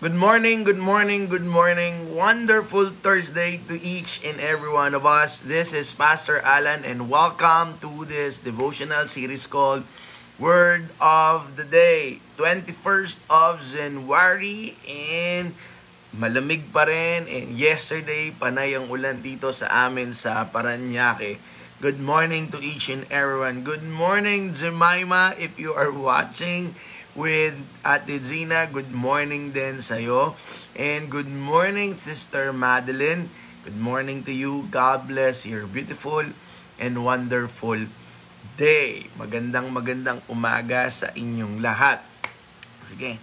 Good morning, good morning, good morning. Wonderful Thursday to each and every one of us. This is Pastor Alan and welcome to this devotional series called Word of the Day. 21st of January and malamig pa rin and yesterday panay ang ulan dito sa amin sa Paranaque. Good morning to each and everyone. Good morning Jemima if you are watching with Ate Gina. Good morning din sa'yo. And good morning, Sister Madeline. Good morning to you. God bless your beautiful and wonderful day. Magandang magandang umaga sa inyong lahat. Sige.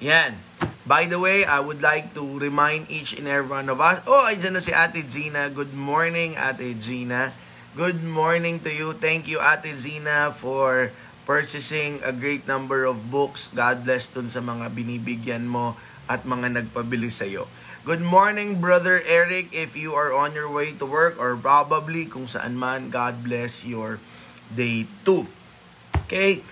Yan. By the way, I would like to remind each and every one of us. Oh, ay na si Ate Gina. Good morning, Ate Gina. Good morning to you. Thank you, Ate Gina, for purchasing a great number of books. God bless dun sa mga binibigyan mo at mga nagpabili sa iyo. Good morning, Brother Eric. If you are on your way to work or probably kung saan man, God bless your day too. Okay?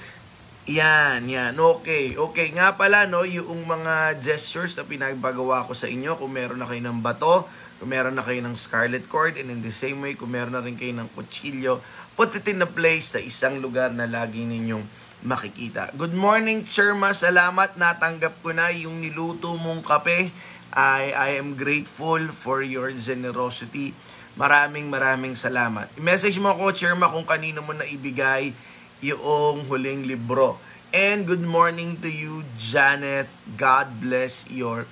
Yan, yan. Okay. Okay nga pala, no, yung mga gestures na pinagpagawa ko sa inyo, kung meron na kayo ng bato, kung meron na kayo ng scarlet cord, and in the same way, kung meron na rin kayo ng kutsilyo, put it in a place sa isang lugar na lagi ninyong makikita. Good morning, Cherma. Salamat. Natanggap ko na yung niluto mong kape. I, I am grateful for your generosity. Maraming maraming salamat. I-message mo ako, Cherma, kung kanino mo na ibigay yung huling libro. And good morning to you, Janet. God bless your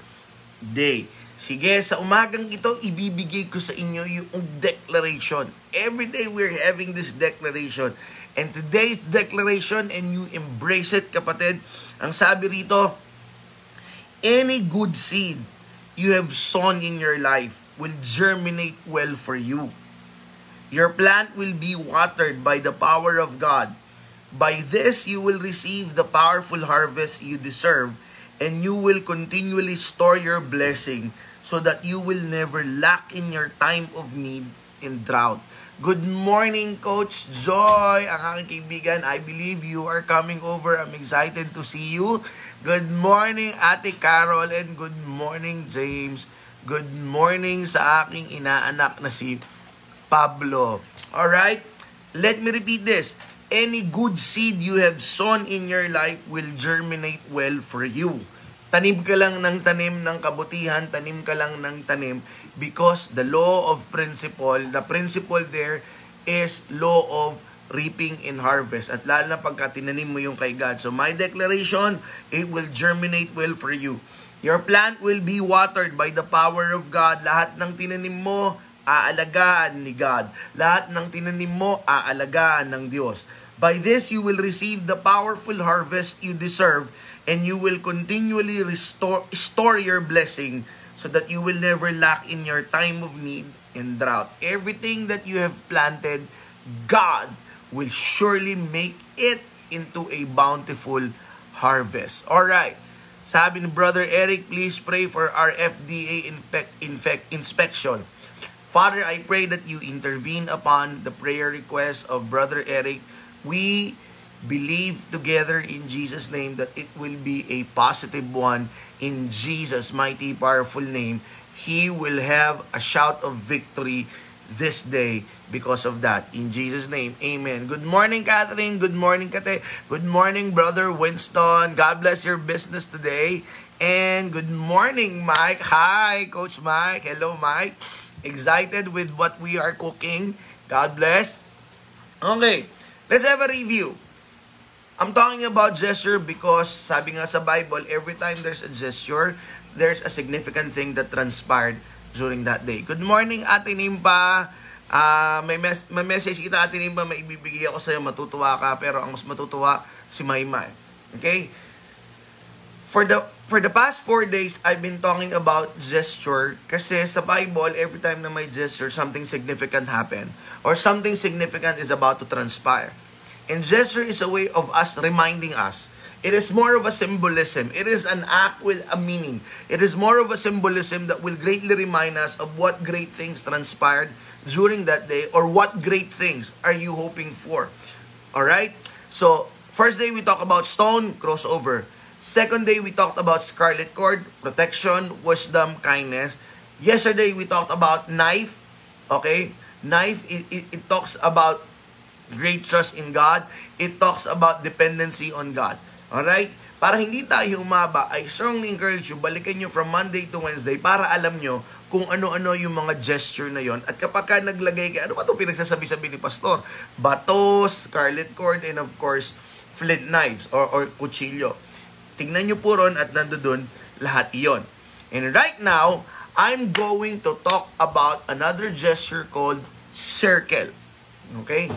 day. Sige, sa umagang ito, ibibigay ko sa inyo yung declaration. Every day we're having this declaration. And today's declaration, and you embrace it, kapatid, ang sabi rito, any good seed you have sown in your life will germinate well for you. Your plant will be watered by the power of God. By this, you will receive the powerful harvest you deserve and you will continually store your blessing so that you will never lack in your time of need and drought. Good morning, Coach Joy, ang aking kaibigan. I believe you are coming over. I'm excited to see you. Good morning, Ate Carol, and good morning, James. Good morning sa aking inaanak na si Pablo. All right? Let me repeat this any good seed you have sown in your life will germinate well for you. Tanim ka lang ng tanim ng kabutihan, tanim ka lang ng tanim because the law of principle, the principle there is law of reaping and harvest. At lalo na pagka tinanim mo yung kay God. So my declaration, it will germinate well for you. Your plant will be watered by the power of God. Lahat ng tinanim mo, aalagaan ni God. Lahat ng tinanim mo, aalagaan ng Diyos. By this, you will receive the powerful harvest you deserve and you will continually restore store your blessing so that you will never lack in your time of need and drought. Everything that you have planted, God will surely make it into a bountiful harvest. All right. Sabi ni Brother Eric, please pray for our FDA infect, infect, inspection. Father, I pray that you intervene upon the prayer request of Brother Eric. We believe together in Jesus' name that it will be a positive one in Jesus' mighty, powerful name. He will have a shout of victory this day because of that. In Jesus' name, amen. Good morning, Catherine. Good morning, Kate. Good morning, Brother Winston. God bless your business today. And good morning, Mike. Hi, Coach Mike. Hello, Mike. Excited with what we are cooking. God bless. Okay, let's have a review. I'm talking about gesture because sabi nga sa Bible, every time there's a gesture, there's a significant thing that transpired during that day. Good morning, Ate Nimpa. Uh, may, mes- may message kita, Ate Nimpa, may ibibigay ako sa'yo, matutuwa ka, pero ang mas matutuwa, si Maymay. Okay? For the for the past four days, I've been talking about gesture kasi sa Bible, every time na may gesture, something significant happen or something significant is about to transpire. And gesture is a way of us reminding us. It is more of a symbolism. It is an act with a meaning. It is more of a symbolism that will greatly remind us of what great things transpired during that day or what great things are you hoping for. All right? So, first day we talk about stone crossover. Second day, we talked about scarlet cord, protection, wisdom, kindness. Yesterday, we talked about knife. Okay? Knife, it, it, it talks about great trust in God. It talks about dependency on God. Alright? Para hindi tayo umaba, I strongly encourage you, balikan nyo from Monday to Wednesday para alam nyo kung ano-ano yung mga gesture na yon. At kapag ka naglagay ka, ano ba itong pinagsasabi-sabi ni Pastor? Batos, scarlet cord, and of course, flint knives or, or kutsilyo. Tingnan nyo po ron at nandoon lahat iyon. And right now, I'm going to talk about another gesture called circle. Okay?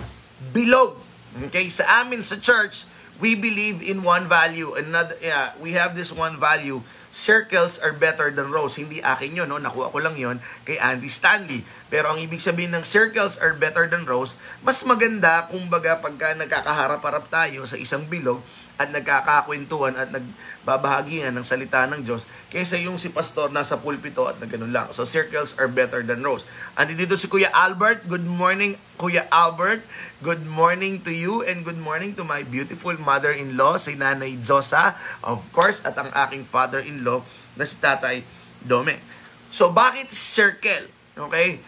Bilog. Okay? Sa amin sa church, we believe in one value. Another, yeah, we have this one value. Circles are better than rows. Hindi akin yun, no? Nakuha ko lang yon kay Andy Stanley. Pero ang ibig sabihin ng circles are better than rows, mas maganda, kumbaga, pagka nagkakaharap-harap tayo sa isang bilog, at nagkakakwentuhan at nagbabahagihan ng salita ng Diyos kaysa yung si pastor nasa pulpito at nagano'n lang. So circles are better than rows. Andi dito si Kuya Albert. Good morning, Kuya Albert. Good morning to you and good morning to my beautiful mother-in-law, si Nanay Josa, of course, at ang aking father-in-law na si Tatay Dome. So bakit circle? Okay?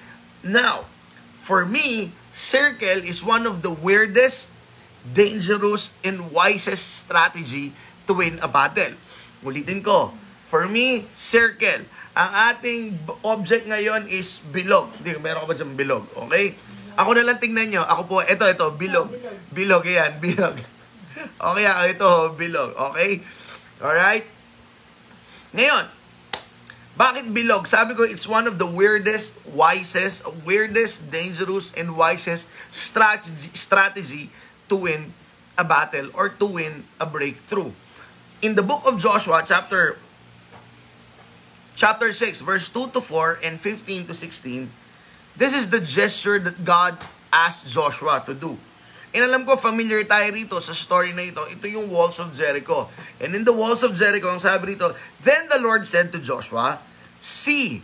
Now, for me, circle is one of the weirdest dangerous and wisest strategy to win a battle. Ulitin ko, for me, circle. Ang ating object ngayon is bilog. Hindi, meron ka ba dyan bilog? Okay? Ako na lang tingnan nyo. Ako po, ito, ito, bilog. Bilog, yan, bilog. Okay, ako ito, bilog. Okay? Alright? Ngayon, bakit bilog? Sabi ko, it's one of the weirdest, wisest, weirdest, dangerous, and wisest strategy, strategy to win a battle or to win a breakthrough. In the book of Joshua, chapter chapter 6, verse 2 to 4 and 15 to 16, this is the gesture that God asked Joshua to do. And alam ko, familiar tayo rito sa story na ito. Ito yung walls of Jericho. And in the walls of Jericho, ang sabi rito, Then the Lord said to Joshua, See,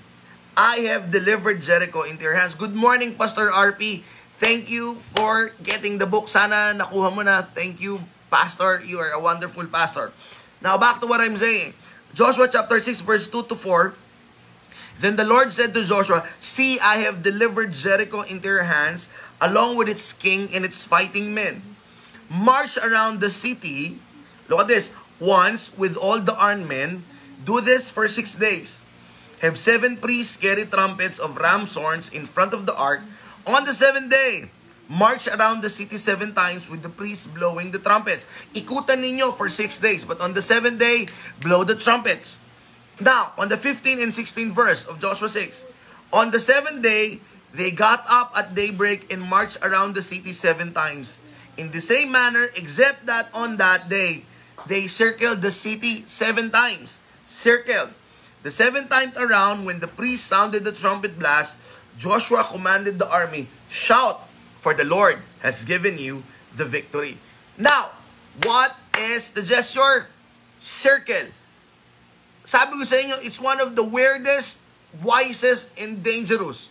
I have delivered Jericho into your hands. Good morning, Pastor RP. Thank you for getting the book. Sana nakuha mo na. Thank you, Pastor. You are a wonderful pastor. Now, back to what I'm saying. Joshua chapter 6, verse 2 to 4. Then the Lord said to Joshua, See, I have delivered Jericho into your hands, along with its king and its fighting men. March around the city, look at this, once with all the armed men. Do this for six days. Have seven priests carry trumpets of ram's horns in front of the ark, On the seventh day, march around the city seven times with the priests blowing the trumpets. Ikutan ninyo for six days, but on the seventh day, blow the trumpets. Now, on the 15 and 16th verse of Joshua 6, on the seventh day, they got up at daybreak and marched around the city seven times. In the same manner, except that on that day, they circled the city seven times. Circled. The seventh time around, when the priest sounded the trumpet blast, Joshua commanded the army, Shout, for the Lord has given you the victory. Now, what is the gesture? Circle. Sabi ko sa inyo, it's one of the weirdest, wisest, and dangerous.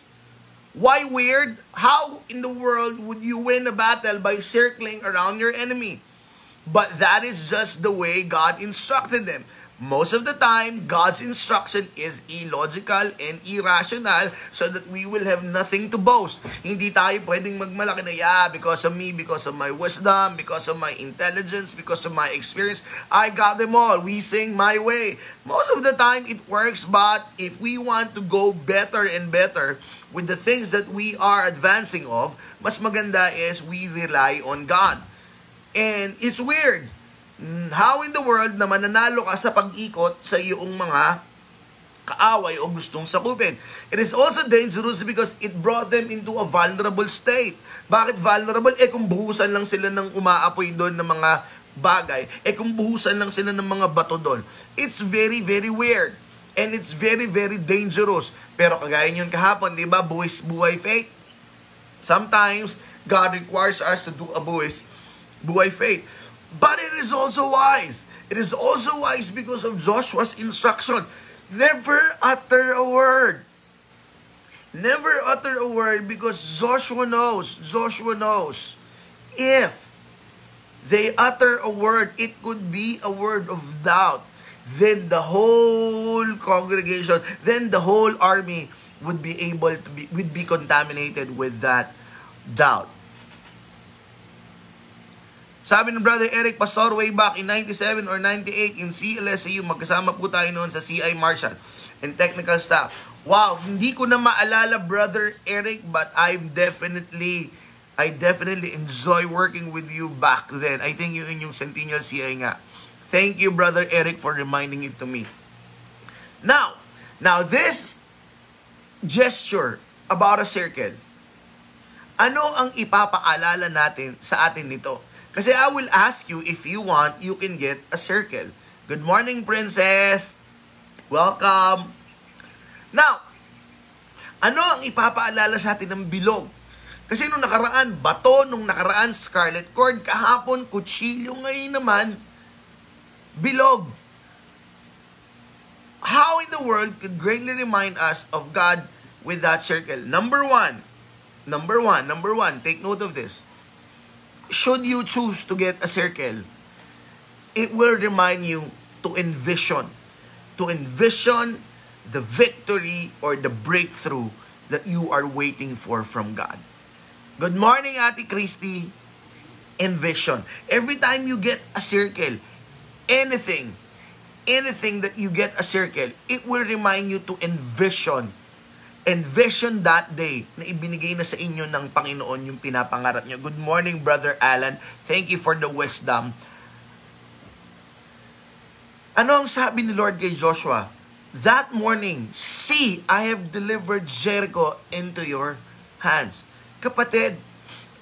Why weird? How in the world would you win a battle by circling around your enemy? But that is just the way God instructed them. Most of the time, God's instruction is illogical and irrational so that we will have nothing to boast. Hindi tayo pwedeng magmalaki na, yeah, because of me, because of my wisdom, because of my intelligence, because of my experience, I got them all. We sing my way. Most of the time, it works, but if we want to go better and better with the things that we are advancing of, mas maganda is we rely on God. And it's weird how in the world na mananalo ka sa pag-ikot sa iyong mga kaaway o gustong sakupin. It is also dangerous because it brought them into a vulnerable state. Bakit vulnerable? Eh kung buhusan lang sila ng umaapoy doon ng mga bagay, eh kung buhusan lang sila ng mga bato doon. It's very, very weird. And it's very, very dangerous. Pero kagaya yun kahapon, di ba? Buwis, buhay faith. Sometimes, God requires us to do a buwis, buhay faith. But it is also wise. It is also wise because of Joshua's instruction. Never utter a word. Never utter a word because Joshua knows, Joshua knows, if they utter a word, it could be a word of doubt. Then the whole congregation, then the whole army would be able to be would be contaminated with that doubt. Sabi ng Brother Eric Pastor way back in 97 or 98 in CLSU, magkasama po tayo noon sa CI Marshall and technical staff. Wow, hindi ko na maalala Brother Eric but I'm definitely I definitely enjoy working with you back then. I think yun yung Centennial CI nga. Thank you Brother Eric for reminding it to me. Now, now this gesture about a circle, ano ang ipapaalala natin sa atin nito? Kasi I will ask you, if you want, you can get a circle. Good morning, princess! Welcome! Now, ano ang ipapaalala sa atin ng bilog? Kasi nung nakaraan, bato, nung nakaraan, scarlet cord, kahapon, kutsilyo, ngayon naman, bilog. How in the world could greatly remind us of God with that circle? Number one, number one, number one, take note of this should you choose to get a circle, it will remind you to envision, to envision the victory or the breakthrough that you are waiting for from God. Good morning, Ate Christy. Envision. Every time you get a circle, anything, anything that you get a circle, it will remind you to envision envision that day na ibinigay na sa inyo ng Panginoon yung pinapangarap niyo. Good morning, Brother Alan. Thank you for the wisdom. Ano ang sabi ni Lord kay Joshua? That morning, see, I have delivered Jericho into your hands. Kapatid,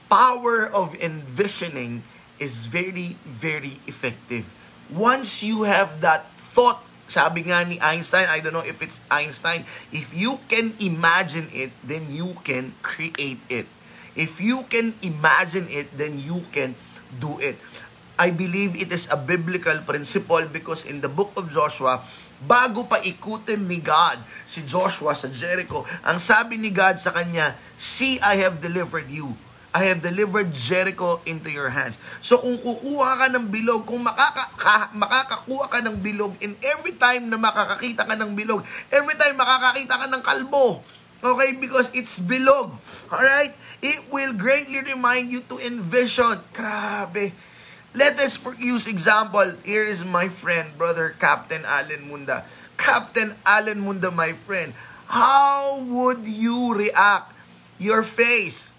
power of envisioning is very, very effective. Once you have that thought sabi nga ni Einstein, I don't know if it's Einstein, if you can imagine it, then you can create it. If you can imagine it, then you can do it. I believe it is a biblical principle because in the book of Joshua, bago pa ikutin ni God si Joshua sa Jericho, ang sabi ni God sa kanya, See, I have delivered you I have delivered Jericho into your hands. So kung kukuha ka ng bilog, kung makaka, ka, makakakuha ka ng bilog, and every time na makakakita ka ng bilog, every time makakakita ka ng kalbo, okay, because it's bilog, alright, it will greatly remind you to envision. Grabe. Let us use example. Here is my friend, brother Captain Allen Munda. Captain Allen Munda, my friend. How would you react? Your face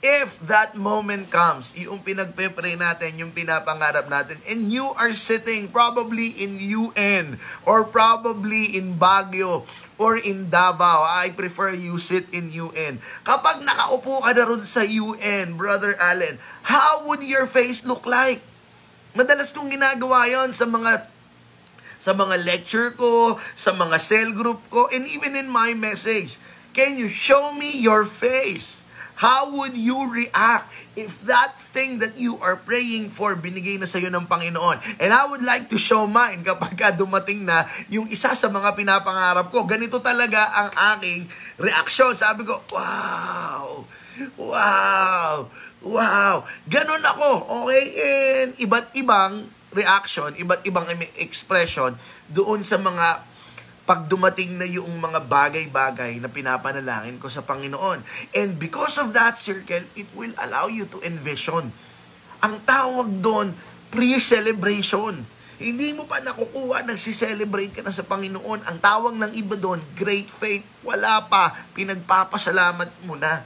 if that moment comes, yung pinagpe-pray natin, yung pinapangarap natin, and you are sitting probably in UN or probably in Baguio or in Davao, I prefer you sit in UN. Kapag nakaupo ka na ron sa UN, Brother Allen, how would your face look like? Madalas kong ginagawa yon sa mga sa mga lecture ko, sa mga cell group ko, and even in my message. Can you show me your face? How would you react if that thing that you are praying for binigay na sa iyo ng Panginoon? And I would like to show mine kapag ka dumating na yung isa sa mga pinapangarap ko. Ganito talaga ang aking reaksyon. Sabi ko, wow! Wow! Wow! Ganon ako. Okay? And iba't ibang reaction, iba't ibang expression doon sa mga pag dumating na yung mga bagay-bagay na pinapanalangin ko sa Panginoon. And because of that circle, it will allow you to envision. Ang tawag doon, pre-celebration. Hindi mo pa nakukuha, nagsiselebrate ka na sa Panginoon. Ang tawag ng iba doon, great faith. Wala pa, pinagpapasalamat mo na.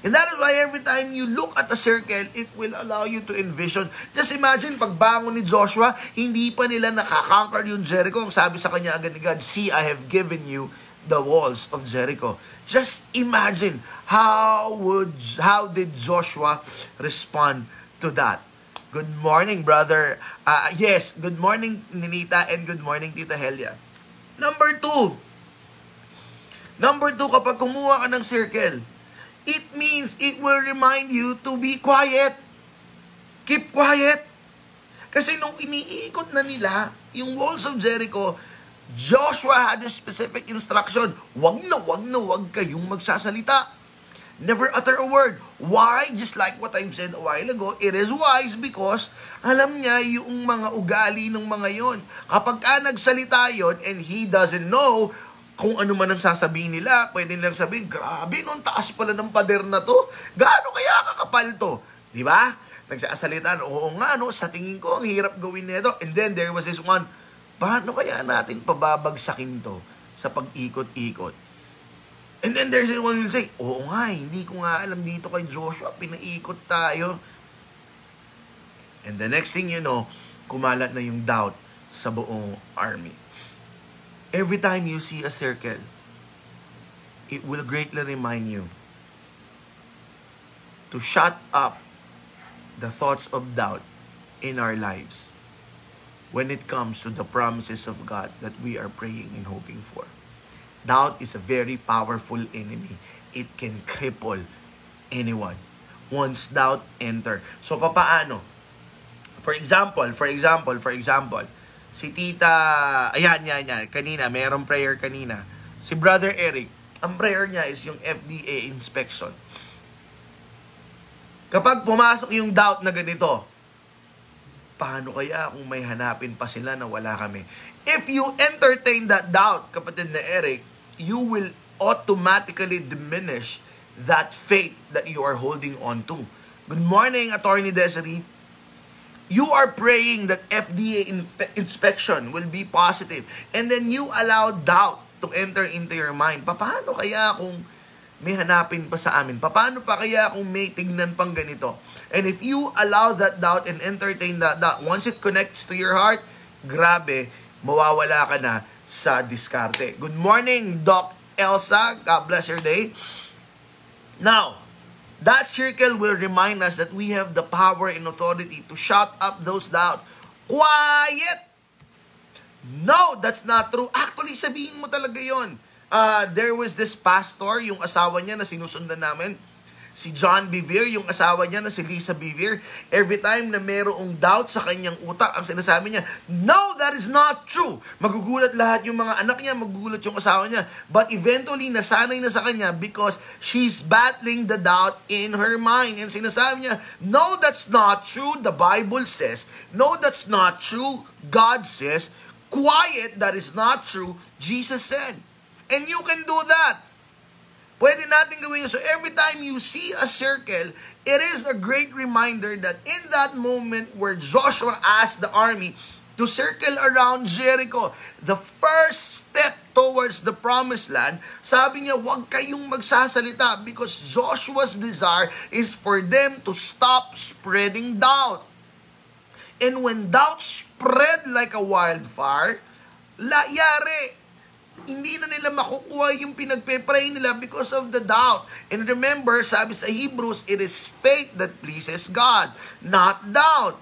And that is why every time you look at a circle, it will allow you to envision. Just imagine, pagbangon ni Joshua, hindi pa nila nakakonquer yung Jericho. Ang sabi sa kanya agad ni God, See, I have given you the walls of Jericho. Just imagine, how would how did Joshua respond to that? Good morning, brother. Uh, yes, good morning, Ninita, and good morning, Tita Helia. Number two. Number two, kapag kumuha ka ng circle, It means it will remind you to be quiet. Keep quiet. Kasi nung iniikot na nila yung walls of Jericho, Joshua had a specific instruction, wag na wag na wag kayong magsasalita. Never utter a word. Why? Just like what I've said a while ago, it is wise because alam niya yung mga ugali ng mga yon. Kapag ka nagsalita yon and he doesn't know kung ano man ang sasabihin nila, pwede nilang sabihin, grabe, nung taas pala ng pader na to. Gaano kaya kakapal to? Di ba? Nagsasalita, oo nga, no, sa tingin ko, ang hirap gawin nito. And then there was this one, paano kaya natin pababagsakin to sa pag-ikot-ikot? And then there's one will say, oo nga, hindi ko nga alam dito kay Joshua, pinaikot tayo. And the next thing you know, kumalat na yung doubt sa buong army. Every time you see a circle, it will greatly remind you to shut up the thoughts of doubt in our lives when it comes to the promises of God that we are praying and hoping for. Doubt is a very powerful enemy. It can cripple anyone. Once doubt enter. So papaano? For example, for example, for example, si Tita, ayan, yan, yan, kanina, mayroong prayer kanina. Si Brother Eric, ang prayer niya is yung FDA inspection. Kapag pumasok yung doubt na ganito, paano kaya kung may hanapin pa sila na wala kami? If you entertain that doubt, kapatid na Eric, you will automatically diminish that faith that you are holding on to. Good morning, Attorney Desiree. You are praying that FDA in- inspection will be positive and then you allow doubt to enter into your mind. Paano kaya kung may hanapin pa sa amin? Paano pa kaya kung may tignan pang ganito? And if you allow that doubt and entertain that doubt, once it connects to your heart, grabe, mawawala ka na sa diskarte. Good morning, Doc Elsa. God bless your day. Now, that circle will remind us that we have the power and authority to shut up those doubts. Quiet! No, that's not true. Actually, sabihin mo talaga yon. Uh, there was this pastor, yung asawa niya na sinusundan namin, si John Bevere, yung asawa niya na si Lisa Bevere, every time na merong doubt sa kanyang utak, ang sinasabi niya, No, that is not true. Magugulat lahat yung mga anak niya, magugulat yung asawa niya. But eventually, nasanay na sa kanya because she's battling the doubt in her mind. And sinasabi niya, No, that's not true. The Bible says, No, that's not true. God says, Quiet, that is not true. Jesus said. And you can do that. Pwede natin gawin yun. So every time you see a circle, it is a great reminder that in that moment where Joshua asked the army to circle around Jericho, the first step towards the promised land, sabi niya, huwag kayong magsasalita because Joshua's desire is for them to stop spreading doubt. And when doubt spread like a wildfire, layari, hindi na nila makukuha yung pinagpe-pray nila because of the doubt. And remember, sabi sa Hebrews, it is faith that pleases God, not doubt.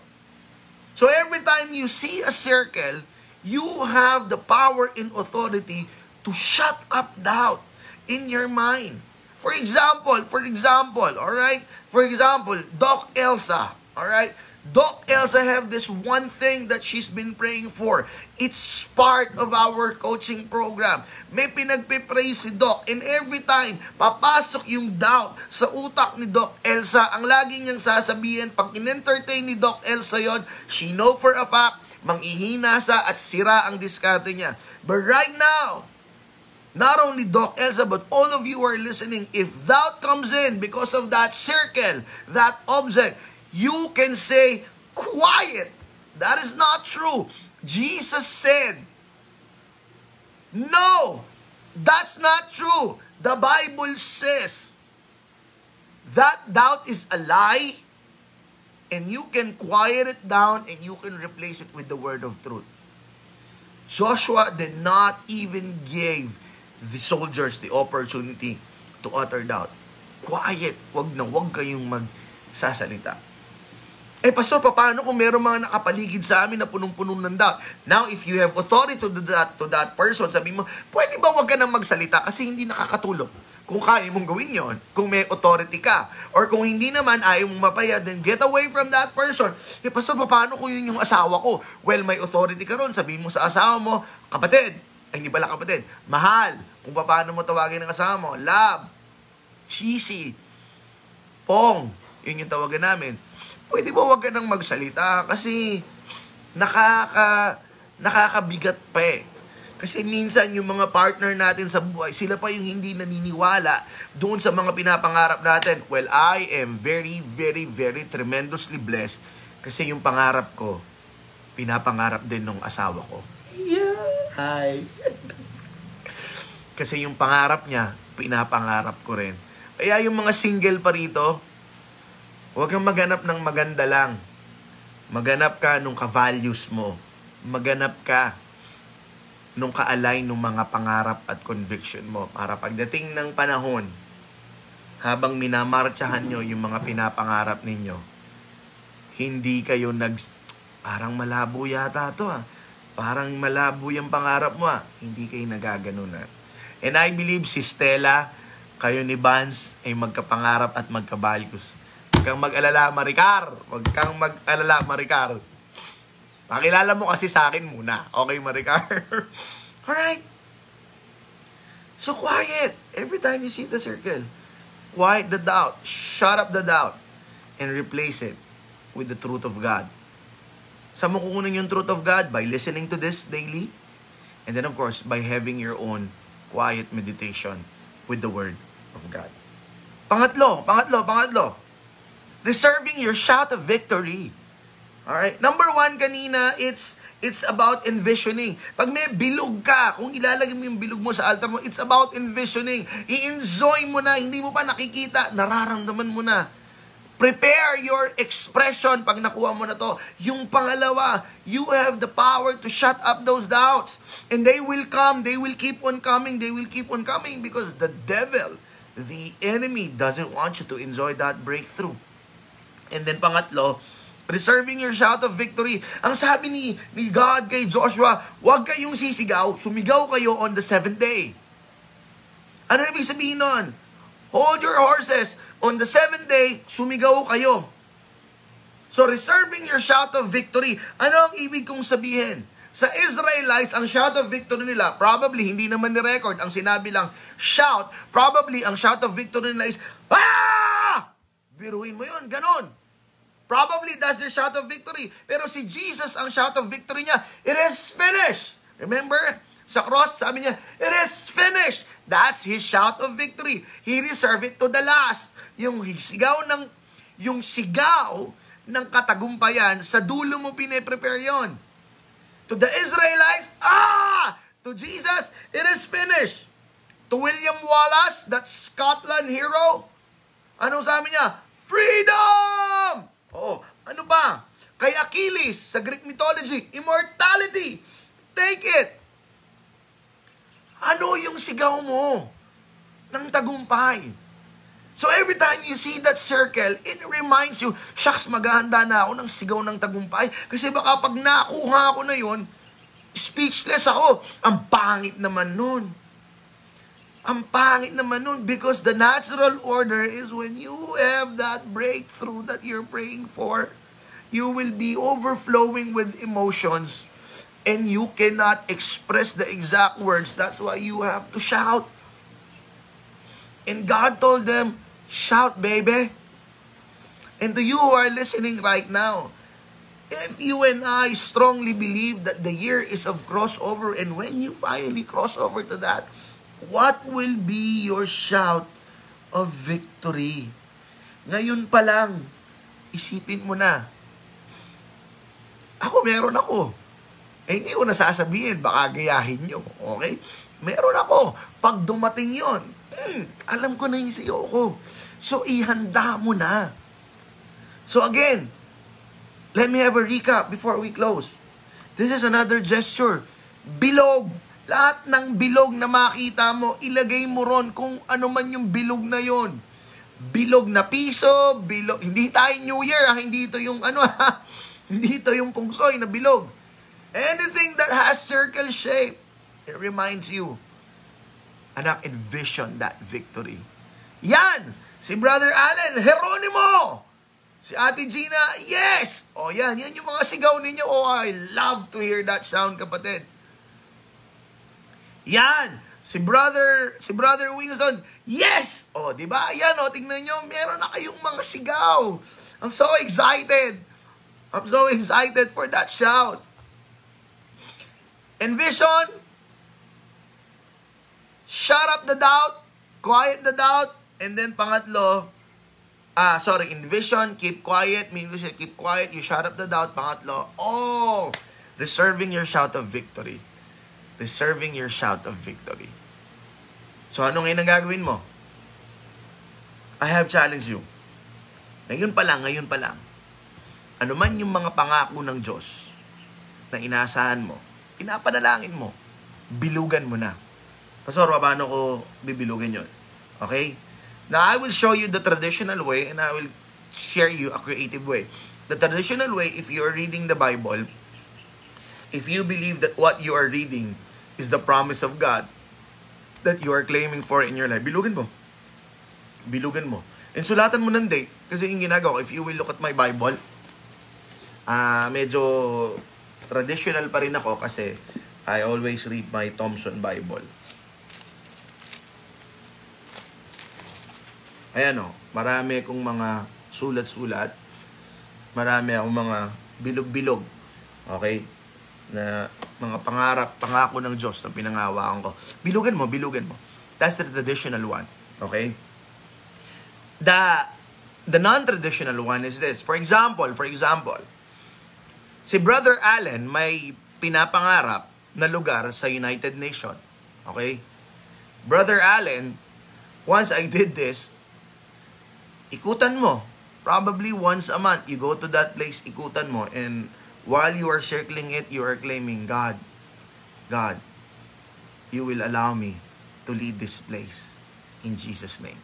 So every time you see a circle, you have the power and authority to shut up doubt in your mind. For example, for example, all right? For example, Doc Elsa, all right? Doc Elsa have this one thing that she's been praying for. It's part of our coaching program. May pinagpipray si Doc and every time papasok yung doubt sa utak ni Doc Elsa, ang lagi niyang sasabihin, pag in-entertain ni Doc Elsa yon, she know for a fact, manghihina sa at sira ang diskarte niya. But right now, not only Doc Elsa, but all of you are listening, if doubt comes in because of that circle, that object, you can say, quiet. That is not true. Jesus said, no, that's not true. The Bible says that doubt is a lie and you can quiet it down and you can replace it with the word of truth. Joshua did not even give the soldiers the opportunity to utter doubt. Quiet, wag na wag kayong magsasalita. Eh, Pastor, paano kung meron mga nakapaligid sa amin na punong-puno ng doubt? Now, if you have authority to that to that person, sabi mo, pwede ba wag ka nang magsalita kasi hindi nakakatulong? Kung kaya mong gawin yon, kung may authority ka. Or kung hindi naman, ayaw mong mapaya, then get away from that person. Eh, Pastor, paano kung yun yung asawa ko? Well, may authority ka ron. Sabihin mo sa asawa mo, kapatid, ay hindi pala kapatid, mahal. Kung paano mo tawagin ng asawa mo, love, cheesy, Pong, yun yung tawagan namin. Pwede ba wag ka nang magsalita kasi nakaka nakakabigat pa eh. Kasi minsan yung mga partner natin sa buhay, sila pa yung hindi naniniwala doon sa mga pinapangarap natin. Well, I am very, very, very tremendously blessed kasi yung pangarap ko, pinapangarap din ng asawa ko. Yeah. Hi. kasi yung pangarap niya, pinapangarap ko rin. Kaya yung mga single pa rito, huwag kang maganap ng maganda lang. Maganap ka nung ka-values mo. Maganap ka nung ka-align ng mga pangarap at conviction mo para pagdating ng panahon, habang minamartsahan nyo yung mga pinapangarap ninyo, hindi kayo nag... Parang malabo yata to ah. Parang malabo yung pangarap mo ah. Hindi kayo nagaganunan. And I believe si Stella, kayo ni Vance ay magkapangarap at magkabalyos. Kang mag-alala, Maricar. Huwag kang mag-alala, Maricar. Pakilala mo kasi sa akin muna. Okay, Maricar? Alright? So quiet. Every time you see the circle, quiet the doubt. Shut up the doubt. And replace it with the truth of God. Saan mo kukunin yung truth of God? By listening to this daily. And then of course, by having your own quiet meditation with the Word of God. Pangatlo, pangatlo, pangatlo. Reserving your shout of victory. Alright? Number one kanina, it's it's about envisioning. Pag may bilog ka, kung ilalagay mo yung bilog mo sa altar mo, it's about envisioning. I-enjoy mo na, hindi mo pa nakikita, nararamdaman mo na. Prepare your expression pag nakuha mo na to. Yung pangalawa, you have the power to shut up those doubts. And they will come, they will keep on coming, they will keep on coming because the devil, the enemy doesn't want you to enjoy that breakthrough. And then pangatlo, Reserving your shout of victory. Ang sabi ni, ni God kay Joshua, huwag kayong sisigaw, sumigaw kayo on the seventh day. Ano ibig sabihin nun? Hold your horses. On the seventh day, sumigaw kayo. So, reserving your shout of victory. Ano ang ibig kong sabihin? Sa Israelites, ang shout of victory nila, probably hindi naman ni-record. Ang sinabi lang, shout. Probably, ang shout of victory nila is, Ah! Biruin mo yun, ganon. Probably that's their shout of victory. Pero si Jesus, ang shout of victory niya, it is finished. Remember? Sa cross, sabi niya, it is finished. That's his shout of victory. He reserved it to the last. Yung sigaw ng, yung sigaw ng katagumpayan, sa dulo mo pine-prepare yon. To the Israelites, ah! To Jesus, it is finished. To William Wallace, that Scotland hero, anong sabi niya? Freedom! Oo. Ano ba? Kay Achilles, sa Greek mythology, immortality. Take it. Ano yung sigaw mo ng tagumpay? So every time you see that circle, it reminds you, shucks, maghahanda na ako ng sigaw ng tagumpay. Kasi baka pag nakuha ko na yon, speechless ako. Ang pangit naman nun. Ang pangit naman nun because the natural order is when you have that breakthrough that you're praying for, you will be overflowing with emotions and you cannot express the exact words. That's why you have to shout. And God told them, shout, baby. And to you who are listening right now, if you and I strongly believe that the year is of crossover, and when you finally cross over to that, What will be your shout of victory? Ngayon pa lang, isipin mo na. Ako, meron ako. Eh, hindi ko nasasabihin, baka gayahin nyo. Okay? Meron ako. Pag dumating yon, hmm, alam ko na yung siyo ko. So, ihanda mo na. So, again, let me have a recap before we close. This is another gesture. Bilog lahat ng bilog na makita mo, ilagay mo ron kung ano man yung bilog na yon. Bilog na piso, bilog, hindi tayo New Year, ha? hindi ito yung ano ha, hindi ito yung pungsoy na bilog. Anything that has circle shape, it reminds you, anak, envision that victory. Yan! Si Brother Allen, Heronimo! Si Ate Gina, yes! O yan, yan yung mga sigaw ninyo. Oh, I love to hear that sound, kapatid. Yan! Si brother, si brother Winston, yes! Oh, di ba? Ayan, oh, tingnan nyo, meron na kayong mga sigaw. I'm so excited. I'm so excited for that shout. Envision, shut up the doubt, quiet the doubt, and then pangatlo, ah, sorry, envision, keep quiet, you keep quiet, you shut up the doubt, pangatlo, oh, reserving your shout of victory. Reserving your shout of victory. So, ano ngayon ang gagawin mo? I have challenged you. Ngayon pa lang, ngayon pa lang. Ano man yung mga pangako ng Diyos na inaasahan mo, pinapanalangin mo, bilugan mo na. Pastor, paano ko bibilugin yun? Okay? Now, I will show you the traditional way and I will share you a creative way. The traditional way, if you are reading the Bible, if you believe that what you are reading is the promise of God, that you are claiming for in your life, bilugan mo. Bilugan mo. And sulatan mo ng date. Kasi yung ginagawa ko, if you will look at my Bible, uh, medyo traditional pa rin ako kasi I always read my Thompson Bible. Ayan o, marami akong mga sulat-sulat. Marami akong mga bilog-bilog. Okay? Na mga pangarap, pangako ng Diyos na pinangawaan ko. Bilugan mo, bilugan mo. That's the traditional one. Okay? The the non-traditional one is this. For example, for example, si Brother Allen may pinapangarap na lugar sa United Nation. Okay? Brother Allen, once I did this, ikutan mo. Probably once a month, you go to that place, ikutan mo. And while you are circling it, you are claiming, God, God, you will allow me to lead this place in Jesus' name.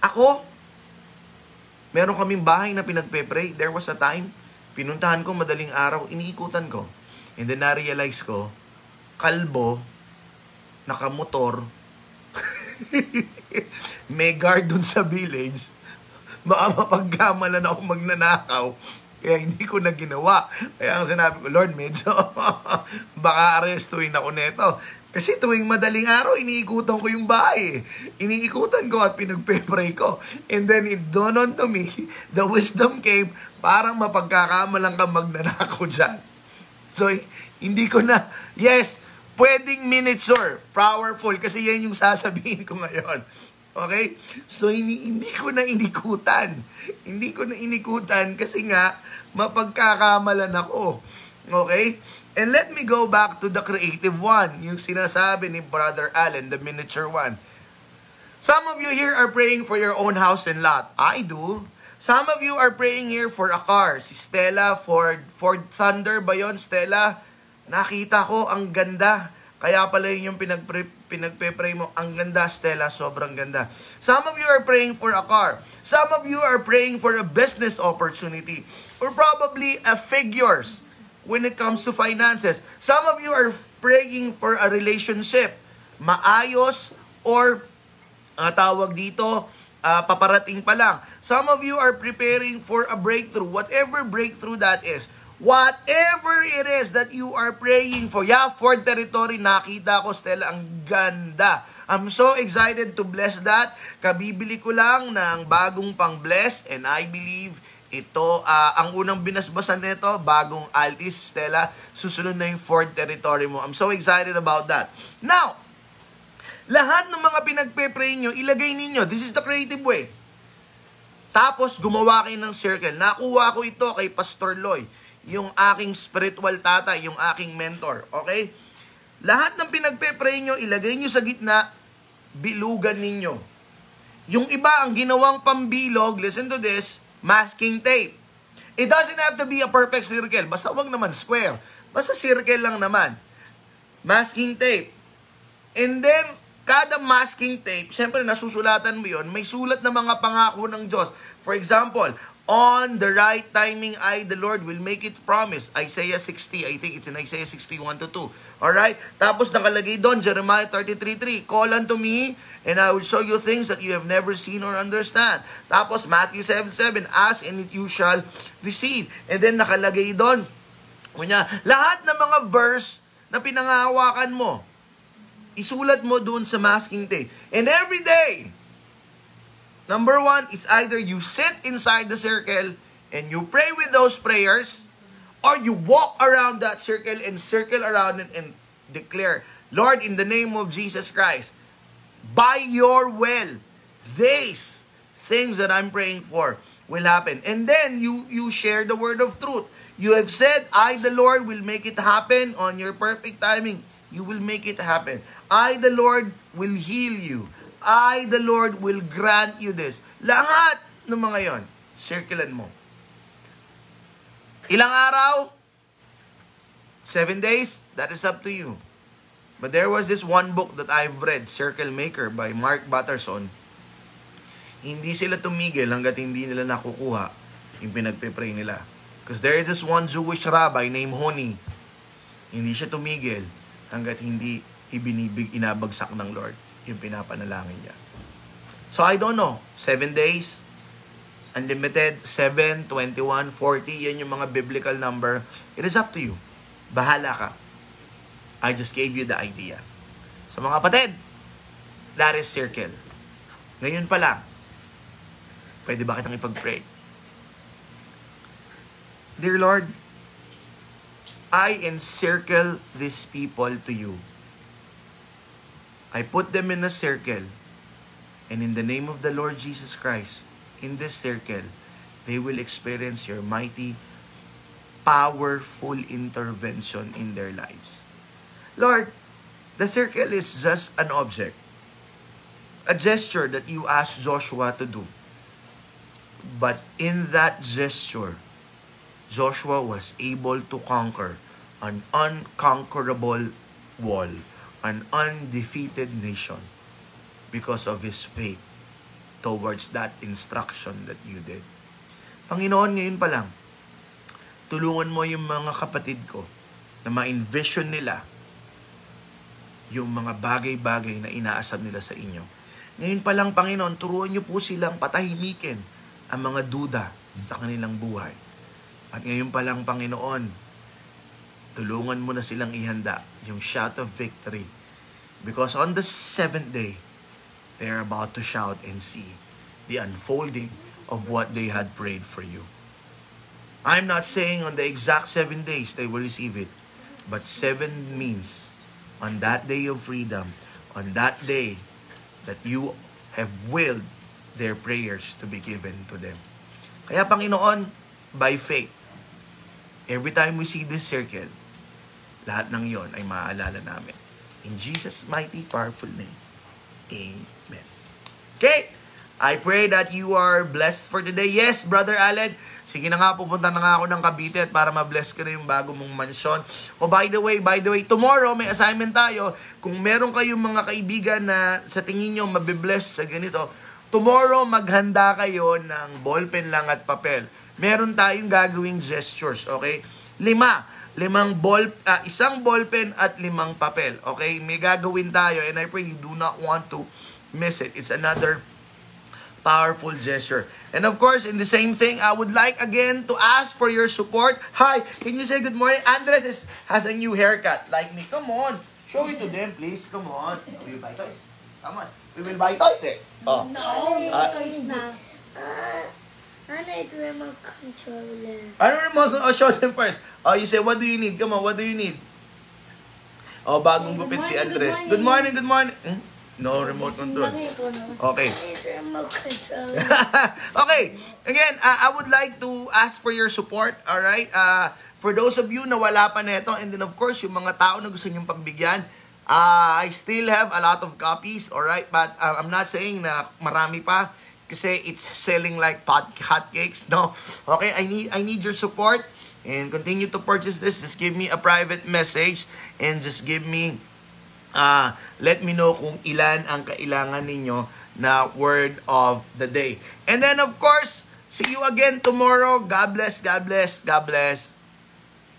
Ako, meron kaming bahay na pinagpe-pray. There was a time, pinuntahan ko madaling araw, iniikutan ko. And then na-realize ko, kalbo, nakamotor, may guard dun sa village, baka mapagkamalan ako magnanakaw. Kaya hindi ko na ginawa. Kaya ang sinabi ko, Lord, medyo baka arestuin ako neto. Kasi tuwing madaling araw, iniikutan ko yung bahay. Iniikutan ko at pinagpe-pray ko. And then it dawned on to me, the wisdom came, parang mapagkakamalang ka magnanakaw dyan. So, hindi ko na, yes, pwedeng miniature, powerful, kasi yan yung sasabihin ko ngayon. Okay? So, hindi, hindi ko na inikutan. Hindi ko na inikutan kasi nga, mapagkakamalan ako. Okay? And let me go back to the creative one, yung sinasabi ni Brother Allen, the miniature one. Some of you here are praying for your own house and lot. I do. Some of you are praying here for a car. Si Stella, Ford, Ford Thunder ba yun, Stella? Nakita ko, ang ganda. Kaya pala yun yung pinagpre, pinagpe-pray mo. Ang ganda, Stella. Sobrang ganda. Some of you are praying for a car. Some of you are praying for a business opportunity. Or probably a figures when it comes to finances. Some of you are praying for a relationship, maayos or uh, tawag dito, uh, paparating pa lang. Some of you are preparing for a breakthrough, whatever breakthrough that is. Whatever it is that you are praying for. Yeah, for territory, nakita ko, Stella, ang ganda. I'm so excited to bless that. Kabibili ko lang ng bagong pang-bless and I believe ito, uh, ang unang binasbasan nito, bagong Altis, Stella, susunod na yung Ford territory mo. I'm so excited about that. Now, lahat ng mga pinagpe-pray nyo, ilagay ninyo. This is the creative way. Tapos, gumawa kayo ng circle. Nakuha ko ito kay Pastor Loy, yung aking spiritual tata, yung aking mentor. Okay? Lahat ng pinagpe-pray nyo, ilagay nyo sa gitna, bilugan ninyo. Yung iba, ang ginawang pambilog, listen to this, masking tape. It doesn't have to be a perfect circle. Basta wag naman square. Basta circle lang naman. Masking tape. And then, kada masking tape, syempre nasusulatan mo yon may sulat na mga pangako ng Diyos. For example, on the right timing I, the Lord, will make it promise. Isaiah 60, I think it's in Isaiah 61 to 2. Alright? Tapos nakalagay doon, Jeremiah 33.3, Call unto me, and I will show you things that you have never seen or understand. Tapos Matthew 7.7, Ask and you shall receive. And then nakalagay doon, kunya, lahat ng mga verse na pinangahawakan mo, isulat mo doon sa masking tape. And every day, number one, it's either you sit inside the circle and you pray with those prayers, or you walk around that circle and circle around it and declare, Lord, in the name of Jesus Christ, by your will, these things that I'm praying for will happen. And then you you share the word of truth. You have said, I the Lord will make it happen on your perfect timing. You will make it happen. I the Lord will heal you. I the Lord will grant you this. Lahat ng mga yon, circlean mo. Ilang araw? Seven days? That is up to you. But there was this one book that I've read, Circle Maker by Mark Batterson. Hindi sila tumigil hanggat hindi nila nakukuha yung pinagpe-pray nila. Because there is this one Jewish rabbi named Honi. Hindi siya tumigil hanggat hindi ibinibig, inabagsak ng Lord yung pinapanalangin niya. So I don't know, 7 days, unlimited, 7, 21, 40, yan yung mga biblical number. It is up to you. Bahala ka. I just gave you the idea. So mga kapatid, that is circle. Ngayon pa lang, pwede ba kitang ipag-pray? Dear Lord, I encircle these people to you. I put them in a circle, and in the name of the Lord Jesus Christ, in this circle, they will experience your mighty, powerful intervention in their lives. Lord, the circle is just an object, a gesture that you asked Joshua to do. But in that gesture, Joshua was able to conquer an unconquerable wall, an undefeated nation because of his faith towards that instruction that you did. Panginoon, ngayon pa lang, tulungan mo yung mga kapatid ko na ma-envision nila yung mga bagay-bagay na inaasam nila sa inyo. Ngayon pa lang, Panginoon, turuan niyo po silang patahimikin ang mga duda sa kanilang buhay at ngayon pa lang, Panginoon, tulungan mo na silang ihanda yung shout of victory. Because on the seventh day, they are about to shout and see the unfolding of what they had prayed for you. I'm not saying on the exact seven days they will receive it, but seven means on that day of freedom, on that day that you have willed their prayers to be given to them. Kaya Panginoon, by faith, Every time we see this circle, lahat ng yon ay maaalala namin. In Jesus' mighty, powerful name. Amen. Okay? I pray that you are blessed for today. Yes, Brother Aled. Sige na nga, pupunta na nga ako ng Cavite at para ma-bless ko na yung bago mong mansyon. Oh, by the way, by the way, tomorrow may assignment tayo. Kung meron kayong mga kaibigan na sa tingin nyo mabibless sa ganito, tomorrow maghanda kayo ng ballpen lang at papel meron tayong gagawing gestures, okay? Lima. Limang ball, uh, isang ballpen at limang papel, okay? May gagawin tayo and I pray you do not want to miss it. It's another powerful gesture. And of course, in the same thing, I would like again to ask for your support. Hi, can you say good morning? Andres is, has a new haircut like me. Come on. Show it to them, please. Come on. Will you buy toys? Come on. We will buy toys eh. Oh. No, Ah. toys na. Uh, I need remote controller. Ano remote? Oh, show them first. Oh, you say, what do you need? Come on, what do you need? Oh, bagong Good gupit si morning, Andre. good Good morning, good morning. Hmm? No remote control. Okay. I need remote controller. okay. Again, uh, I would like to ask for your support, all right? Uh, for those of you na wala pa nito, and then of course, yung mga tao na gusto niyong pagbigyan, uh, I still have a lot of copies, all right? But uh, I'm not saying na marami pa kasi it's selling like pot hotcakes, no? Okay, I need I need your support and continue to purchase this. Just give me a private message and just give me uh, let me know kung ilan ang kailangan ninyo na word of the day. And then of course, see you again tomorrow. God bless, God bless, God bless.